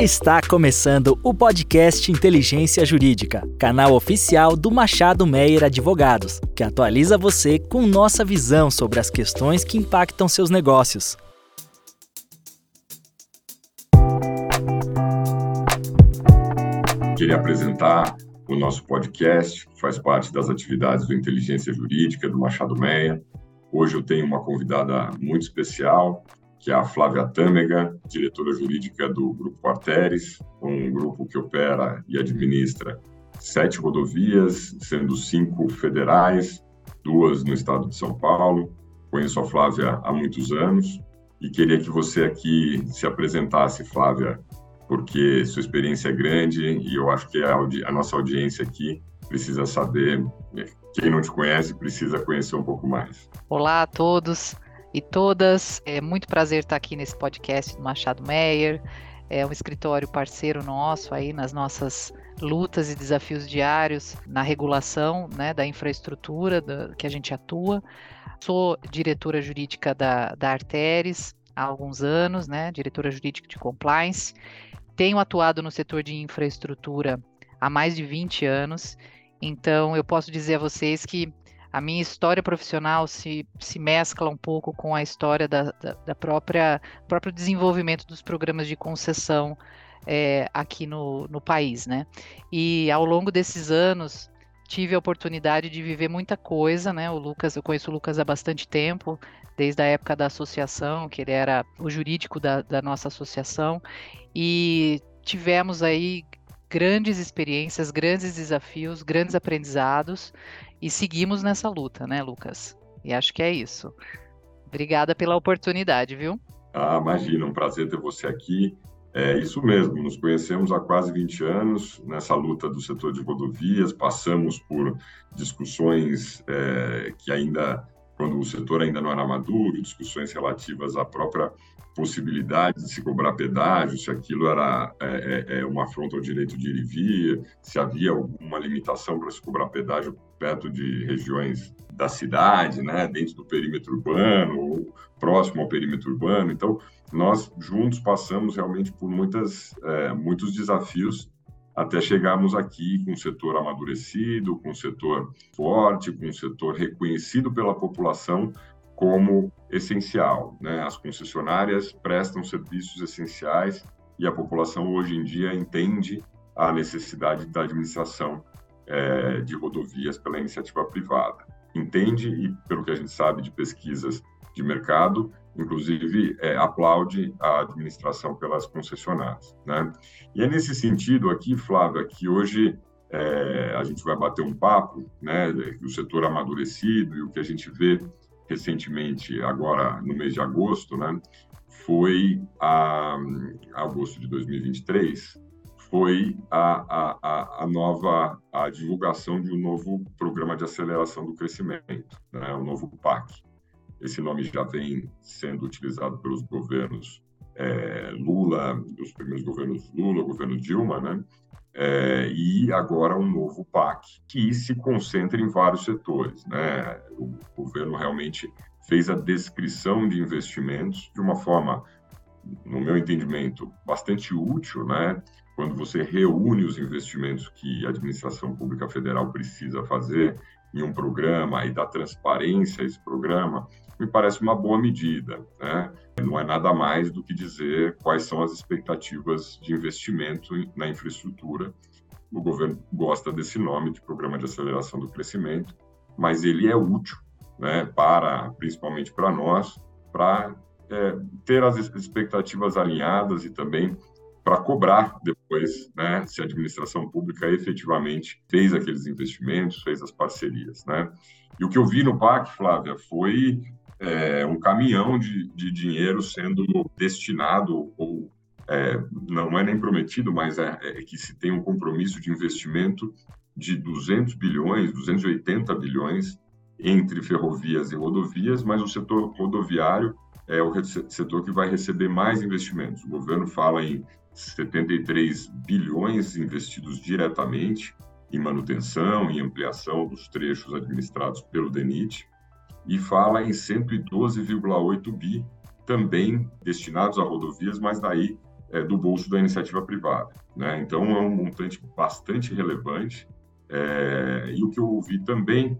Está começando o podcast Inteligência Jurídica, canal oficial do Machado Meyer Advogados, que atualiza você com nossa visão sobre as questões que impactam seus negócios. Queria apresentar o nosso podcast, que faz parte das atividades do Inteligência Jurídica do Machado Meyer. Hoje eu tenho uma convidada muito especial, que é a Flávia Tâmega, diretora jurídica do Grupo Arteres, um grupo que opera e administra sete rodovias, sendo cinco federais, duas no estado de São Paulo. Conheço a Flávia há muitos anos e queria que você aqui se apresentasse, Flávia, porque sua experiência é grande e eu acho que a, a nossa audiência aqui precisa saber. Quem não te conhece precisa conhecer um pouco mais. Olá a todos e todas. É muito prazer estar aqui nesse podcast do Machado Meyer. É um escritório parceiro nosso aí nas nossas lutas e desafios diários na regulação né, da infraestrutura da, que a gente atua. Sou diretora jurídica da, da Arteres há alguns anos, né, diretora jurídica de compliance. Tenho atuado no setor de infraestrutura há mais de 20 anos, então eu posso dizer a vocês que a minha história profissional se, se mescla um pouco com a história da, da, da própria próprio desenvolvimento dos programas de concessão é, aqui no, no país, né? E ao longo desses anos tive a oportunidade de viver muita coisa, né? O Lucas, eu conheço o Lucas há bastante tempo, desde a época da associação, que ele era o jurídico da, da nossa associação, e tivemos aí grandes experiências, grandes desafios, grandes aprendizados e seguimos nessa luta, né, Lucas? E acho que é isso. Obrigada pela oportunidade, viu? Ah, imagina, um prazer ter você aqui. É isso mesmo, nos conhecemos há quase 20 anos nessa luta do setor de rodovias, passamos por discussões é, que ainda, quando o setor ainda não era maduro, discussões relativas à própria possibilidade de se cobrar pedágio, se aquilo era é, é, é, uma afronta ao direito de ir e vir, se havia alguma limitação para se cobrar pedágio perto de regiões da cidade, né, dentro do perímetro urbano ou próximo ao perímetro urbano. Então, nós juntos passamos realmente por muitas, é, muitos desafios até chegarmos aqui com um setor amadurecido, com um setor forte, com um setor reconhecido pela população como essencial. Né? As concessionárias prestam serviços essenciais e a população hoje em dia entende a necessidade da administração é, de rodovias pela iniciativa privada. Entende e, pelo que a gente sabe de pesquisas de mercado, inclusive é, aplaude a administração pelas concessionárias. Né? E é nesse sentido aqui, Flávia, que hoje é, a gente vai bater um papo, né, do setor amadurecido e o que a gente vê recentemente, agora no mês de agosto, né, foi a, agosto de 2023, foi a, a, a nova a divulgação de um novo programa de aceleração do crescimento, né, o novo PAC. Esse nome já vem sendo utilizado pelos governos é, Lula, dos primeiros governos Lula, governo Dilma, né? É, e agora um novo PAC, que se concentra em vários setores. Né? O governo realmente fez a descrição de investimentos de uma forma, no meu entendimento, bastante útil, né? Quando você reúne os investimentos que a administração pública federal precisa fazer em um programa e dá transparência a esse programa, me parece uma boa medida. Né? Não é nada mais do que dizer quais são as expectativas de investimento na infraestrutura. O governo gosta desse nome de Programa de Aceleração do Crescimento, mas ele é útil, né, para principalmente para nós, para é, ter as expectativas alinhadas e também para cobrar depois, né, se a administração pública efetivamente fez aqueles investimentos, fez as parcerias, né? E o que eu vi no PAC, Flávia, foi é, um caminhão de, de dinheiro sendo destinado ou é, não é nem prometido, mas é, é, que se tem um compromisso de investimento de 200 bilhões, 280 bilhões entre ferrovias e rodovias, mas o setor rodoviário é o setor que vai receber mais investimentos. O governo fala em 73 bilhões investidos diretamente em manutenção e ampliação dos trechos administrados pelo DENIT, e fala em 112,8 bi também destinados a rodovias, mas daí é, do bolso da iniciativa privada. Né? Então, é um montante bastante relevante. É, e o que eu ouvi também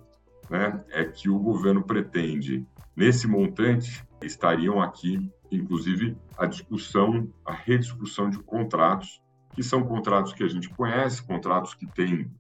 né, é que o governo pretende, nesse montante, estariam aqui, inclusive, a discussão, a rediscussão de contratos, que são contratos que a gente conhece, contratos que têm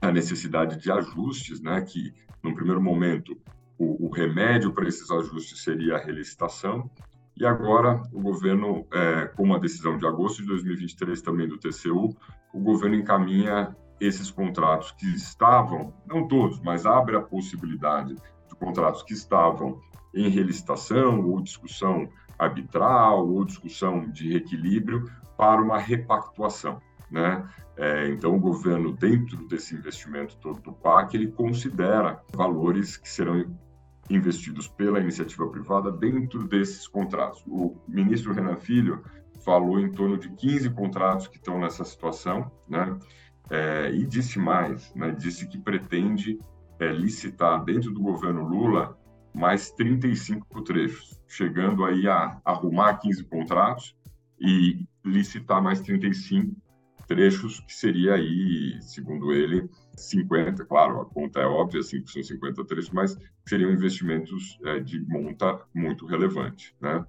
a necessidade de ajustes, né, que, no primeiro momento, o, o remédio para esses ajustes seria a relicitação, e agora, o governo, é, com uma decisão de agosto de 2023 também do TCU, o governo encaminha esses contratos que estavam, não todos, mas abre a possibilidade de contratos que estavam em relicitação ou discussão arbitral ou discussão de reequilíbrio para uma repactuação, né? É, então, o governo, dentro desse investimento todo do PAC, ele considera valores que serão investidos pela iniciativa privada dentro desses contratos. O ministro Renan Filho falou em torno de 15 contratos que estão nessa situação, né? É, e disse mais, né? Disse que pretende é, licitar dentro do governo Lula mais 35 trechos, chegando aí a arrumar 15 contratos e licitar mais 35 trechos, que seria aí, segundo ele, 50, claro, a conta é óbvia, assim, são 50 trechos, mas seriam investimentos é, de monta muito relevante, né?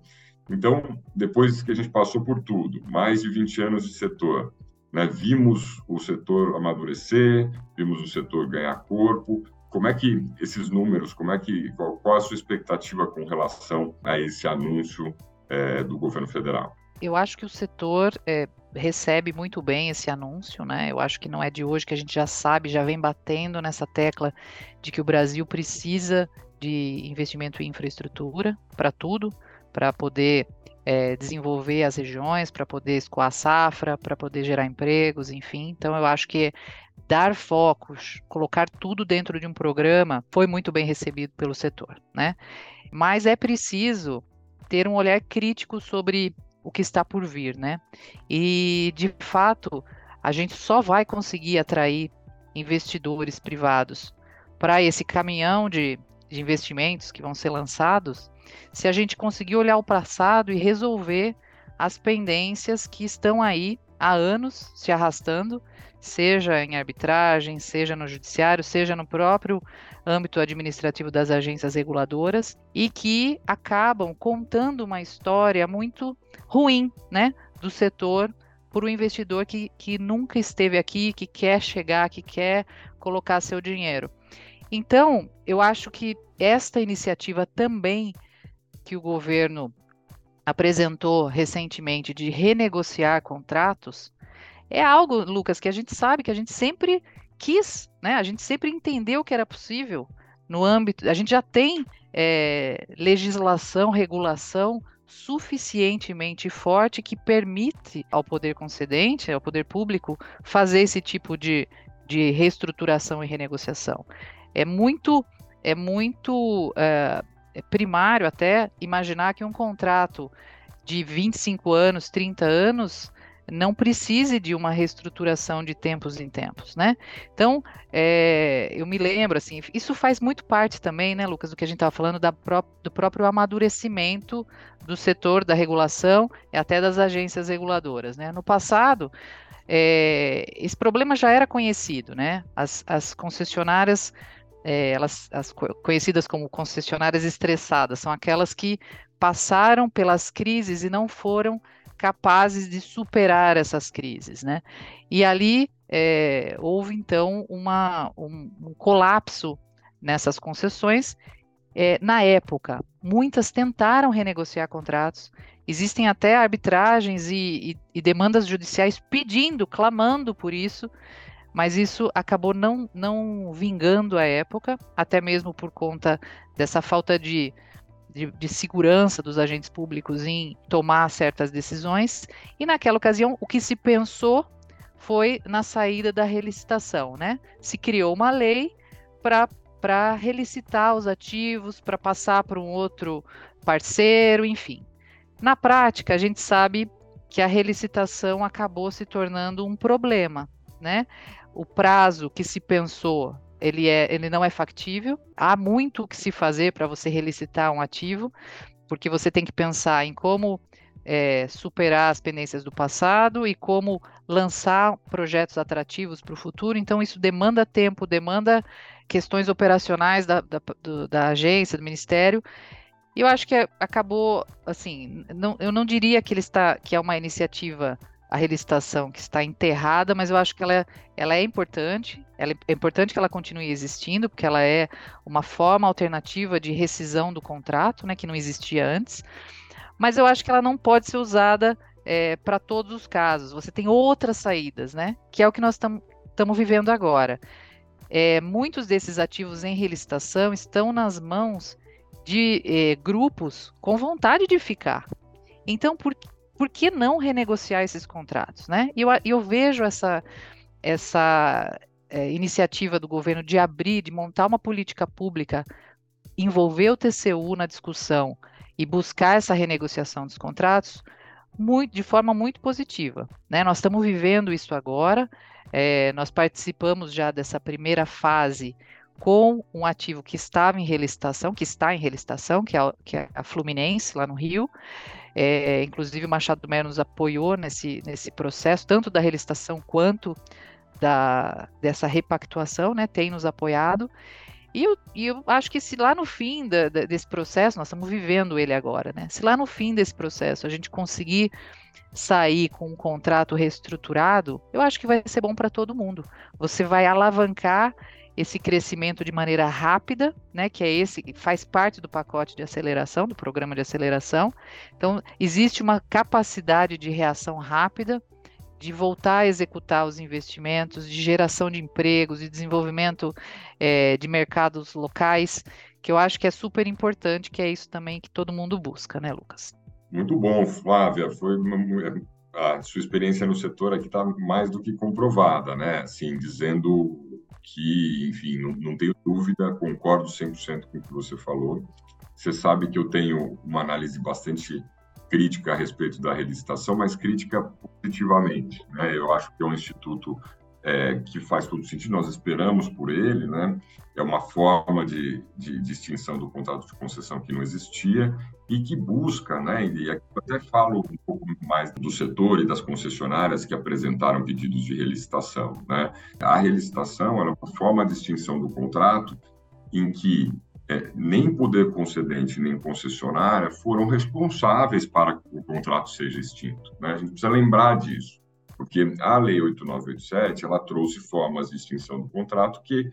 Então, depois que a gente passou por tudo, mais de 20 anos de setor, né, vimos o setor amadurecer, vimos o setor ganhar corpo, como é que esses números, como é que, qual, qual a sua expectativa com relação a esse anúncio é, do governo federal? Eu acho que o setor é, recebe muito bem esse anúncio, né? Eu acho que não é de hoje que a gente já sabe, já vem batendo nessa tecla de que o Brasil precisa de investimento em infraestrutura para tudo, para poder é, desenvolver as regiões, para poder escoar a safra, para poder gerar empregos, enfim. Então, eu acho que dar focos, colocar tudo dentro de um programa foi muito bem recebido pelo setor, né? Mas é preciso ter um olhar crítico sobre o que está por vir, né? E de fato, a gente só vai conseguir atrair investidores privados para esse caminhão de, de investimentos que vão ser lançados se a gente conseguir olhar o passado e resolver as pendências que estão aí há anos se arrastando, seja em arbitragem, seja no judiciário, seja no próprio âmbito administrativo das agências reguladoras, e que acabam contando uma história muito ruim né, do setor para o investidor que, que nunca esteve aqui, que quer chegar, que quer colocar seu dinheiro. Então, eu acho que esta iniciativa também que o governo apresentou recentemente de renegociar contratos é algo, Lucas, que a gente sabe que a gente sempre quis, né? A gente sempre entendeu que era possível no âmbito. A gente já tem é, legislação, regulação suficientemente forte que permite ao poder concedente, ao poder público, fazer esse tipo de, de reestruturação e renegociação. É muito, é muito é, primário até imaginar que um contrato de 25 anos, 30 anos, não precise de uma reestruturação de tempos em tempos, né? Então, é, eu me lembro, assim, isso faz muito parte também, né, Lucas, do que a gente estava falando da pró do próprio amadurecimento do setor da regulação e até das agências reguladoras, né? No passado, é, esse problema já era conhecido, né? As, as concessionárias, é, elas, as conhecidas como concessionárias estressadas, são aquelas que passaram pelas crises e não foram capazes de superar essas crises, né? E ali é, houve então uma, um, um, colapso nessas concessões. É, na época, muitas tentaram renegociar contratos. Existem até arbitragens e, e, e demandas judiciais pedindo, clamando por isso, mas isso acabou não, não vingando a época, até mesmo por conta dessa falta de de, de, segurança dos agentes públicos em tomar certas decisões. E naquela ocasião, o que se pensou foi na saída da relicitação, né? Se criou uma lei para relicitar os ativos, para passar para um outro parceiro, enfim. Na prática, a gente sabe que a relicitação acabou se tornando um problema, né? O prazo que se pensou ele, é, ele não é factível. Há muito o que se fazer para você relicitar um ativo, porque você tem que pensar em como é, superar as pendências do passado e como lançar projetos atrativos para o futuro. Então, isso demanda tempo, demanda questões operacionais da, da, do, da agência, do ministério. E eu acho que acabou, assim, não, eu não diria que ele está, que é uma iniciativa a relicitação que está enterrada, mas eu acho que ela é, ela é importante, ela é, é importante que ela continue existindo, porque ela é uma forma alternativa de rescisão do contrato, né, que não existia antes mas eu acho que ela não pode ser usada é, para todos os casos. Você tem outras saídas, né? Que é o que nós estamos vivendo agora. É, muitos desses ativos em relicitação estão nas mãos de é, grupos com vontade de ficar. Então, por, por que não renegociar esses contratos, né? E eu, eu vejo essa, essa é, iniciativa do governo de abrir, de montar uma política pública, envolver o TCU na discussão, e buscar essa renegociação dos contratos muito, de forma muito positiva. Né? Nós estamos vivendo isso agora, é, nós participamos já dessa primeira fase com um ativo que estava em relicitação, que está em relicitação, que é a, que é a Fluminense, lá no Rio. É, inclusive, o Machado Mero nos apoiou nesse, nesse processo, tanto da relicitação quanto da, dessa repactuação, né, tem nos apoiado. E eu, e eu acho que se lá no fim da, da, desse processo, nós estamos vivendo ele agora, né? Se lá no fim desse processo a gente conseguir sair com um contrato reestruturado, eu acho que vai ser bom para todo mundo. Você vai alavancar esse crescimento de maneira rápida, né, que é esse que faz parte do pacote de aceleração, do programa de aceleração. Então, existe uma capacidade de reação rápida de voltar a executar os investimentos, de geração de empregos, de desenvolvimento é, de mercados locais, que eu acho que é super importante, que é isso também que todo mundo busca, né, Lucas? Muito bom, Flávia. Foi uma, a sua experiência no setor aqui está mais do que comprovada, né? Assim, dizendo que, enfim, não, não tenho dúvida, concordo 100% com o que você falou. Você sabe que eu tenho uma análise bastante crítica a respeito da relicitação, mas crítica positivamente. Né? Eu acho que é um instituto é, que faz todo sentido, nós esperamos por ele, né? é uma forma de, de, de, extinção do contrato de concessão que não existia e que busca, né? e aqui eu até falo um pouco mais do setor e das concessionárias que apresentaram pedidos de relicitação. Né? A relicitação é uma forma de extinção do contrato em que é, nem poder concedente nem concessionária foram responsáveis para que o contrato seja extinto. Né? A gente precisa lembrar disso, porque a Lei 8987 ela trouxe formas de extinção do contrato que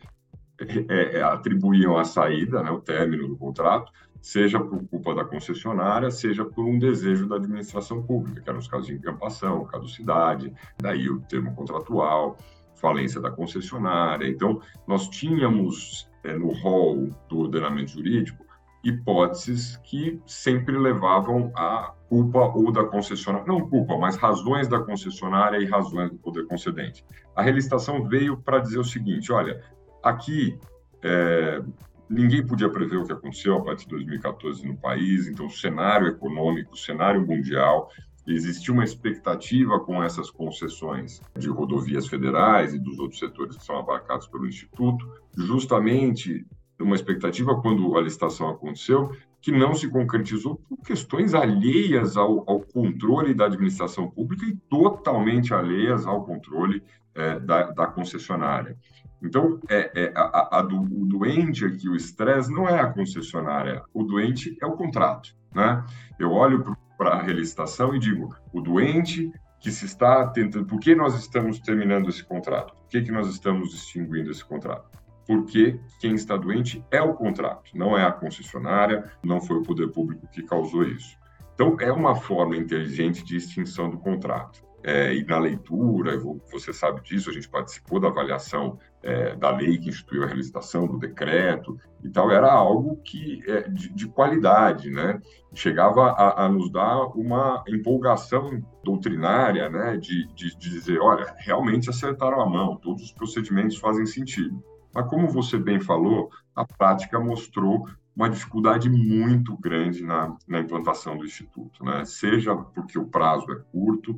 é, é, atribuíam a saída, né, o término do contrato, seja por culpa da concessionária, seja por um desejo da administração pública, que eram os casos de encampação, caducidade, daí o termo contratual, falência da concessionária. Então, nós tínhamos é, no rol do ordenamento jurídico hipóteses que sempre levavam a culpa ou da concessionária, não culpa, mas razões da concessionária e razões do poder concedente. A relicitação veio para dizer o seguinte: olha, aqui é, ninguém podia prever o que aconteceu a partir de 2014 no país, então o cenário econômico, o cenário mundial, existia uma expectativa com essas concessões de rodovias federais e dos outros setores que são abarcados pelo Instituto, justamente uma expectativa quando a licitação aconteceu, que não se concretizou por questões alheias ao, ao controle da administração pública e totalmente alheias ao controle é, da, da, concessionária. Então, é, é a, a do, o doente aqui, o estresse, não é a concessionária, o doente é o contrato. Né? Eu olho para a relicitação e digo, o doente que se está tentando, por que nós estamos terminando esse contrato? Por que, que nós estamos extinguindo esse contrato? Porque quem está doente é o contrato, não é a concessionária, não foi o poder público que causou isso. Então, é uma forma inteligente de extinção do contrato é, e na leitura, você sabe disso, a gente participou da avaliação é, da lei que instituiu a realização do decreto e tal, era algo que é, de, de, qualidade, né? Chegava a, a, nos dar uma empolgação doutrinária, né? De, de, de dizer, olha, realmente acertaram a mão, todos os procedimentos fazem sentido. Mas como você bem falou, a prática mostrou uma dificuldade muito grande na, na implantação do Instituto, né? seja porque o prazo é curto,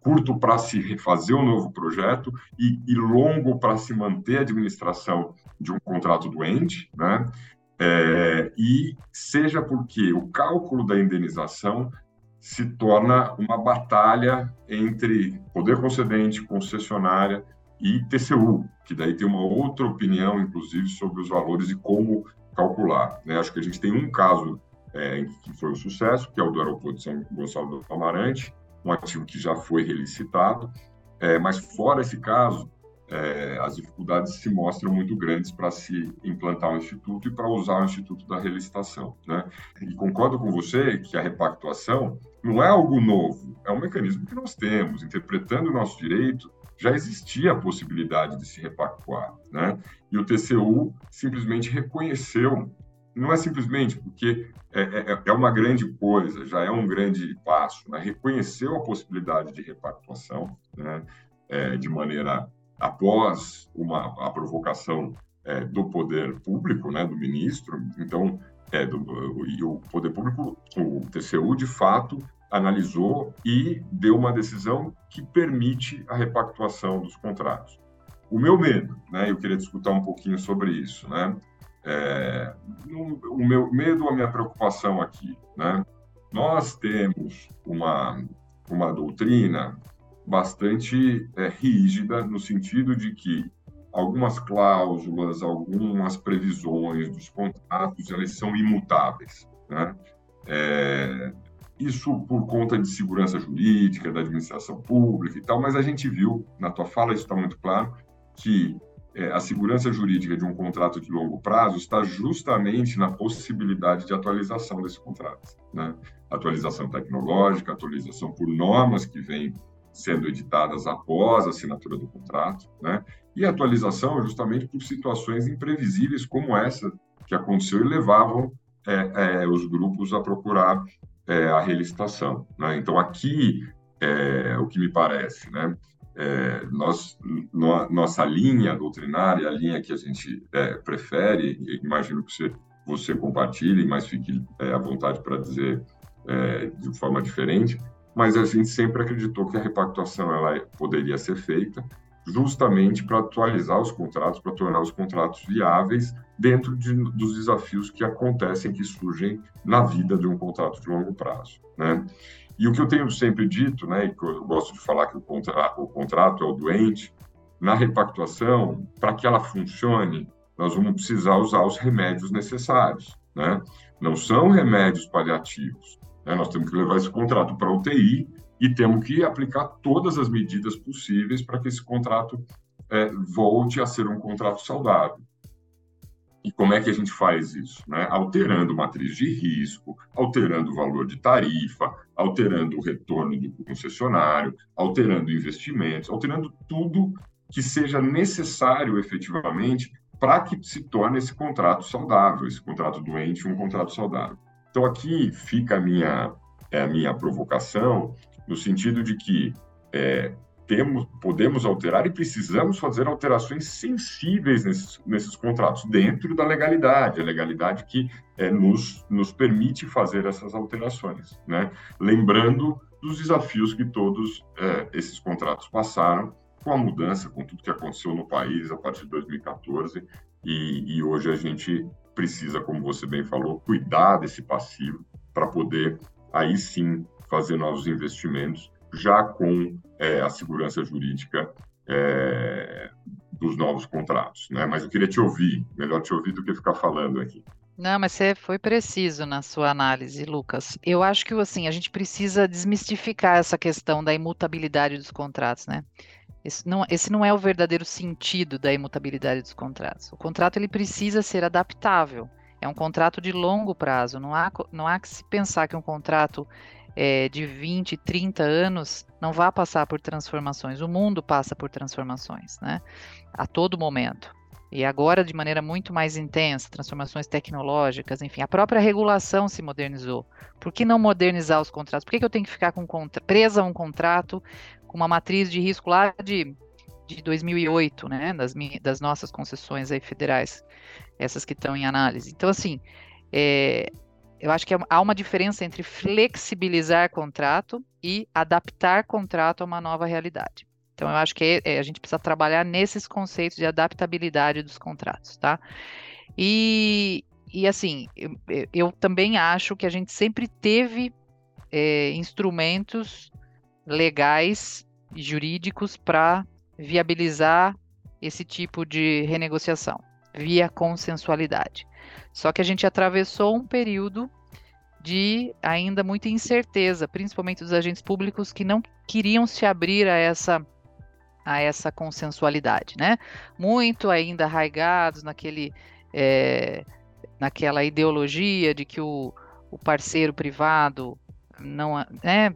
curto para se refazer um novo projeto e, e longo para se manter a administração de um contrato doente, né? É, e seja porque o cálculo da indenização se torna uma batalha entre poder concedente, concessionária e TCU, que daí tem uma outra opinião, inclusive, sobre os valores e como calcular. Né? Acho que a gente tem um caso é, que foi um sucesso, que é o do aeroporto de São Gonçalo do Amarante, um ativo que já foi relicitado, é, mas fora esse caso, é, as dificuldades se mostram muito grandes para se implantar o um instituto e para usar o instituto da relicitação. Né? E concordo com você que a repactuação não é algo novo, é um mecanismo que nós temos. Interpretando o nosso direito, já existia a possibilidade de se repactuar. Né? E o TCU simplesmente reconheceu não é simplesmente porque é, é, é, uma grande coisa, já é um grande passo, né? reconheceu a possibilidade de repactuação né? É, de maneira após uma, a provocação é, do poder público, né, do ministro, então, é, do, e o poder público, o TCU, de fato, analisou e deu uma decisão que permite a repactuação dos contratos. O meu medo, né, eu queria discutir um pouquinho sobre isso, né, é, o meu medo, a minha preocupação aqui, né, nós temos uma, uma doutrina bastante é, rígida, no sentido de que algumas cláusulas, algumas previsões dos contratos, elas são imutáveis. Né? É, isso por conta de segurança jurídica, da administração pública e tal, mas a gente viu, na tua fala isso está muito claro, que é, a segurança jurídica de um contrato de longo prazo está justamente na possibilidade de atualização desse contrato. Né? Atualização tecnológica, atualização por normas que vêm sendo editadas após a assinatura do contrato, né? E atualização justamente por situações imprevisíveis como essa que aconteceu e levavam é, é, os grupos a procurar é, a relicitação. Né? Então, aqui, é, o que me parece, né? É, nós, no, nossa linha doutrinária, a linha que a gente é, prefere, imagino que você, você compartilhe, mas fique à vontade para dizer de forma diferente, mas a gente sempre acreditou que a repactuação ela poderia ser feita justamente para atualizar os contratos, para tornar os contratos viáveis dentro de, dos desafios que acontecem, que surgem na vida de um contrato de longo prazo, né? E o que eu tenho sempre dito, né, e que eu gosto de falar que o, contra, o contrato é o doente, na repactuação, para que ela funcione, nós vamos precisar usar os remédios necessários, né? Não são remédios paliativos, né? Nós temos que levar esse contrato para UTI e temos que aplicar todas as medidas possíveis para que esse contrato é, volte a ser um contrato saudável. E como é que a gente faz isso? Né? Alterando matriz de risco, alterando o valor de tarifa, alterando o retorno do concessionário, alterando investimentos, alterando tudo que seja necessário efetivamente para que se torne esse contrato saudável, esse contrato doente um contrato saudável. Então, aqui fica a minha, é a minha provocação, no sentido de que é, temos, podemos alterar e precisamos fazer alterações sensíveis nesses, nesses contratos, dentro da legalidade, a legalidade que é, nos, nos permite fazer essas alterações. Né? Lembrando dos desafios que todos é, esses contratos passaram, com a mudança, com tudo que aconteceu no país a partir de 2014, e, e hoje a gente precisa, como você bem falou, cuidar desse passivo para poder aí sim fazer novos investimentos, já com é, a segurança jurídica é, dos novos contratos. Né? Mas eu queria te ouvir, melhor te ouvir do que ficar falando aqui. Não, mas você foi preciso na sua análise, Lucas. Eu acho que assim, a gente precisa desmistificar essa questão da imutabilidade dos contratos, né? Esse não, esse não é o verdadeiro sentido da imutabilidade dos contratos. O contrato ele precisa ser adaptável. É um contrato de longo prazo. Não há, não há que se pensar que um contrato é, de 20, 30 anos não vá passar por transformações. O mundo passa por transformações, né? A todo momento. E agora de maneira muito mais intensa, transformações tecnológicas, enfim, a própria regulação se modernizou. Por que não modernizar os contratos? Por que, que eu tenho que ficar com presa a um contrato com uma matriz de risco lá de, de 2008, né, das, das nossas concessões aí federais, essas que estão em análise. Então, assim, é, eu acho que há uma diferença entre flexibilizar contrato e adaptar contrato a uma nova realidade. Então, eu acho que é, a gente precisa trabalhar nesses conceitos de adaptabilidade dos contratos, tá? E, e assim, eu, eu também acho que a gente sempre teve é, instrumentos legais e jurídicos para viabilizar esse tipo de renegociação via consensualidade. Só que a gente atravessou um período de ainda muita incerteza, principalmente dos agentes públicos que não queriam se abrir a essa a essa consensualidade, né? Muito ainda arraigados naquele é, naquela ideologia de que o, o parceiro privado não é,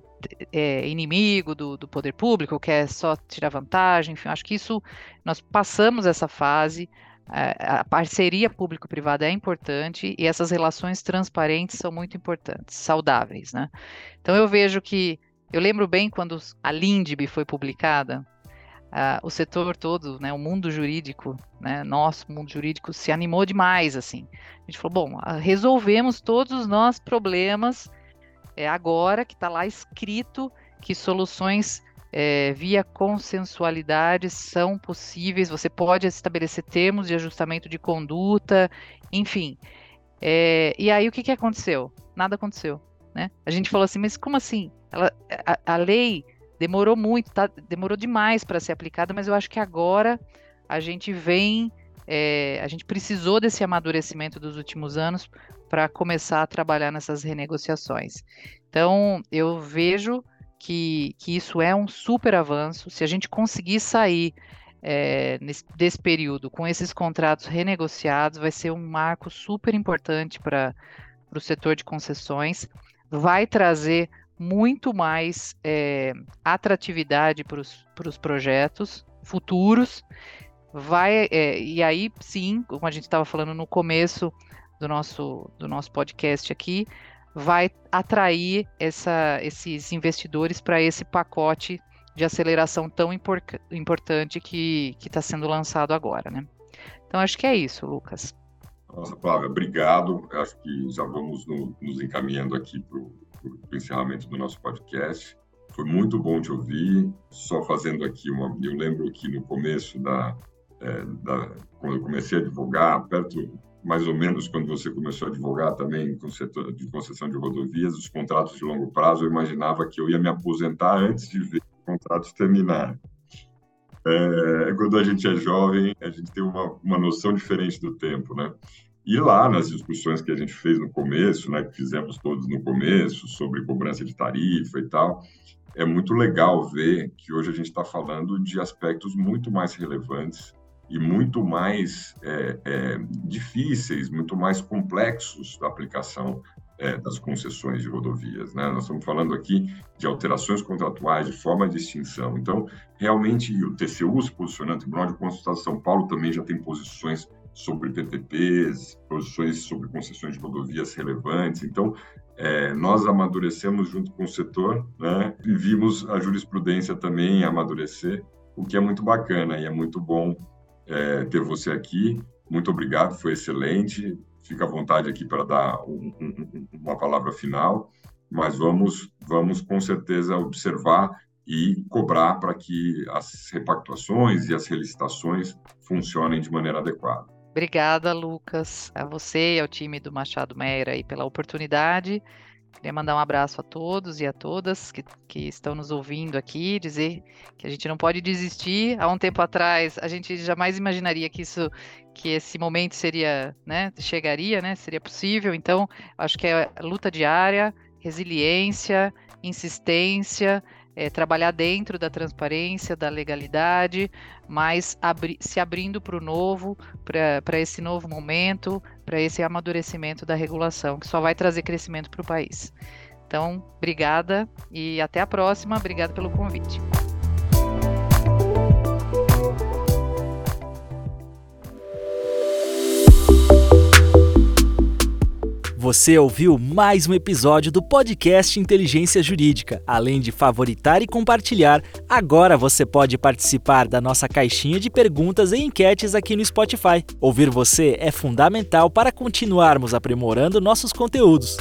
é inimigo do, do, poder público, quer só tirar vantagem, enfim, acho que isso nós passamos essa fase, a parceria público-privada é importante e essas relações transparentes são muito importantes, saudáveis, né? Então eu vejo que, eu lembro bem quando a Lindb foi publicada, uh, o setor todo, né, o mundo jurídico, né, nosso mundo jurídico se animou demais, assim. A gente falou, bom, resolvemos todos os nossos problemas, é agora que está lá escrito que soluções é, via consensualidade são possíveis, você pode estabelecer termos de ajustamento de conduta, enfim. É, e aí o que, que aconteceu? Nada aconteceu. Né? A gente falou assim, mas como assim? Ela, a, a lei demorou muito, tá? demorou demais para ser aplicada, mas eu acho que agora a gente vem, é, a gente precisou desse amadurecimento dos últimos anos para começar a trabalhar nessas renegociações. Então, eu vejo que, que isso é um super avanço. Se a gente conseguir sair é, nesse, desse período com esses contratos renegociados, vai ser um marco super importante para o setor de concessões. Vai trazer muito mais é, atratividade para os projetos futuros. Vai, é, e aí sim, como a gente estava falando no começo do nosso, do nosso podcast aqui, vai atrair essa, esses investidores para esse pacote de aceleração tão impor importante que está sendo lançado agora, né? Então acho que é isso, Lucas. Nossa, Flávia, obrigado. Acho que já vamos no, nos encaminhando aqui para o encerramento do nosso podcast. Foi muito bom te ouvir. Só fazendo aqui uma. Eu lembro que no começo da, é, da quando eu comecei a advogar, perto mais ou menos quando você começou a advogar também com setor de concessão de rodovias, os contratos de longo prazo, eu imaginava que eu ia me aposentar antes de ver os contratos terminarem. É, quando a gente é jovem, a gente tem uma, uma noção diferente do tempo, né? E lá nas discussões que a gente fez no começo, né, que fizemos todos no começo, sobre cobrança de tarifa e tal, é muito legal ver que hoje a gente está falando de aspectos muito mais relevantes e muito mais é, é, difíceis, muito mais complexos da aplicação é, das concessões de rodovias. Né? Nós estamos falando aqui de alterações contratuais, de forma de extinção. Então, realmente, o TCU se posicionando, o Tribunal de Contas de São Paulo também já tem posições sobre PPPs, posições sobre concessões de rodovias relevantes. Então, é, nós amadurecemos junto com o setor né? e vimos a jurisprudência também amadurecer, o que é muito bacana e é muito bom é, ter você aqui. Muito obrigado, foi excelente. Fica à vontade aqui para dar um, um, uma palavra final, mas vamos, vamos com certeza observar e cobrar para que as repactuações e as relicitações funcionem de maneira adequada. Obrigada, Lucas, a você e ao time do Machado Meira aí pela oportunidade. Queria mandar um abraço a todos e a todas que, que estão nos ouvindo aqui, dizer que a gente não pode desistir. Há um tempo atrás, a gente jamais imaginaria que isso, que esse momento seria, né, chegaria, né, seria possível. Então, acho que é luta diária, resiliência, insistência, é, trabalhar dentro da transparência, da legalidade, mas abri se abrindo para o novo, para esse novo momento, para esse amadurecimento da regulação, que só vai trazer crescimento para o país. Então, obrigada e até a próxima. Obrigada pelo convite. Você ouviu mais um episódio do podcast Inteligência Jurídica. Além de favoritar e compartilhar, agora você pode participar da nossa caixinha de perguntas e enquetes aqui no Spotify. Ouvir você é fundamental para continuarmos aprimorando nossos conteúdos.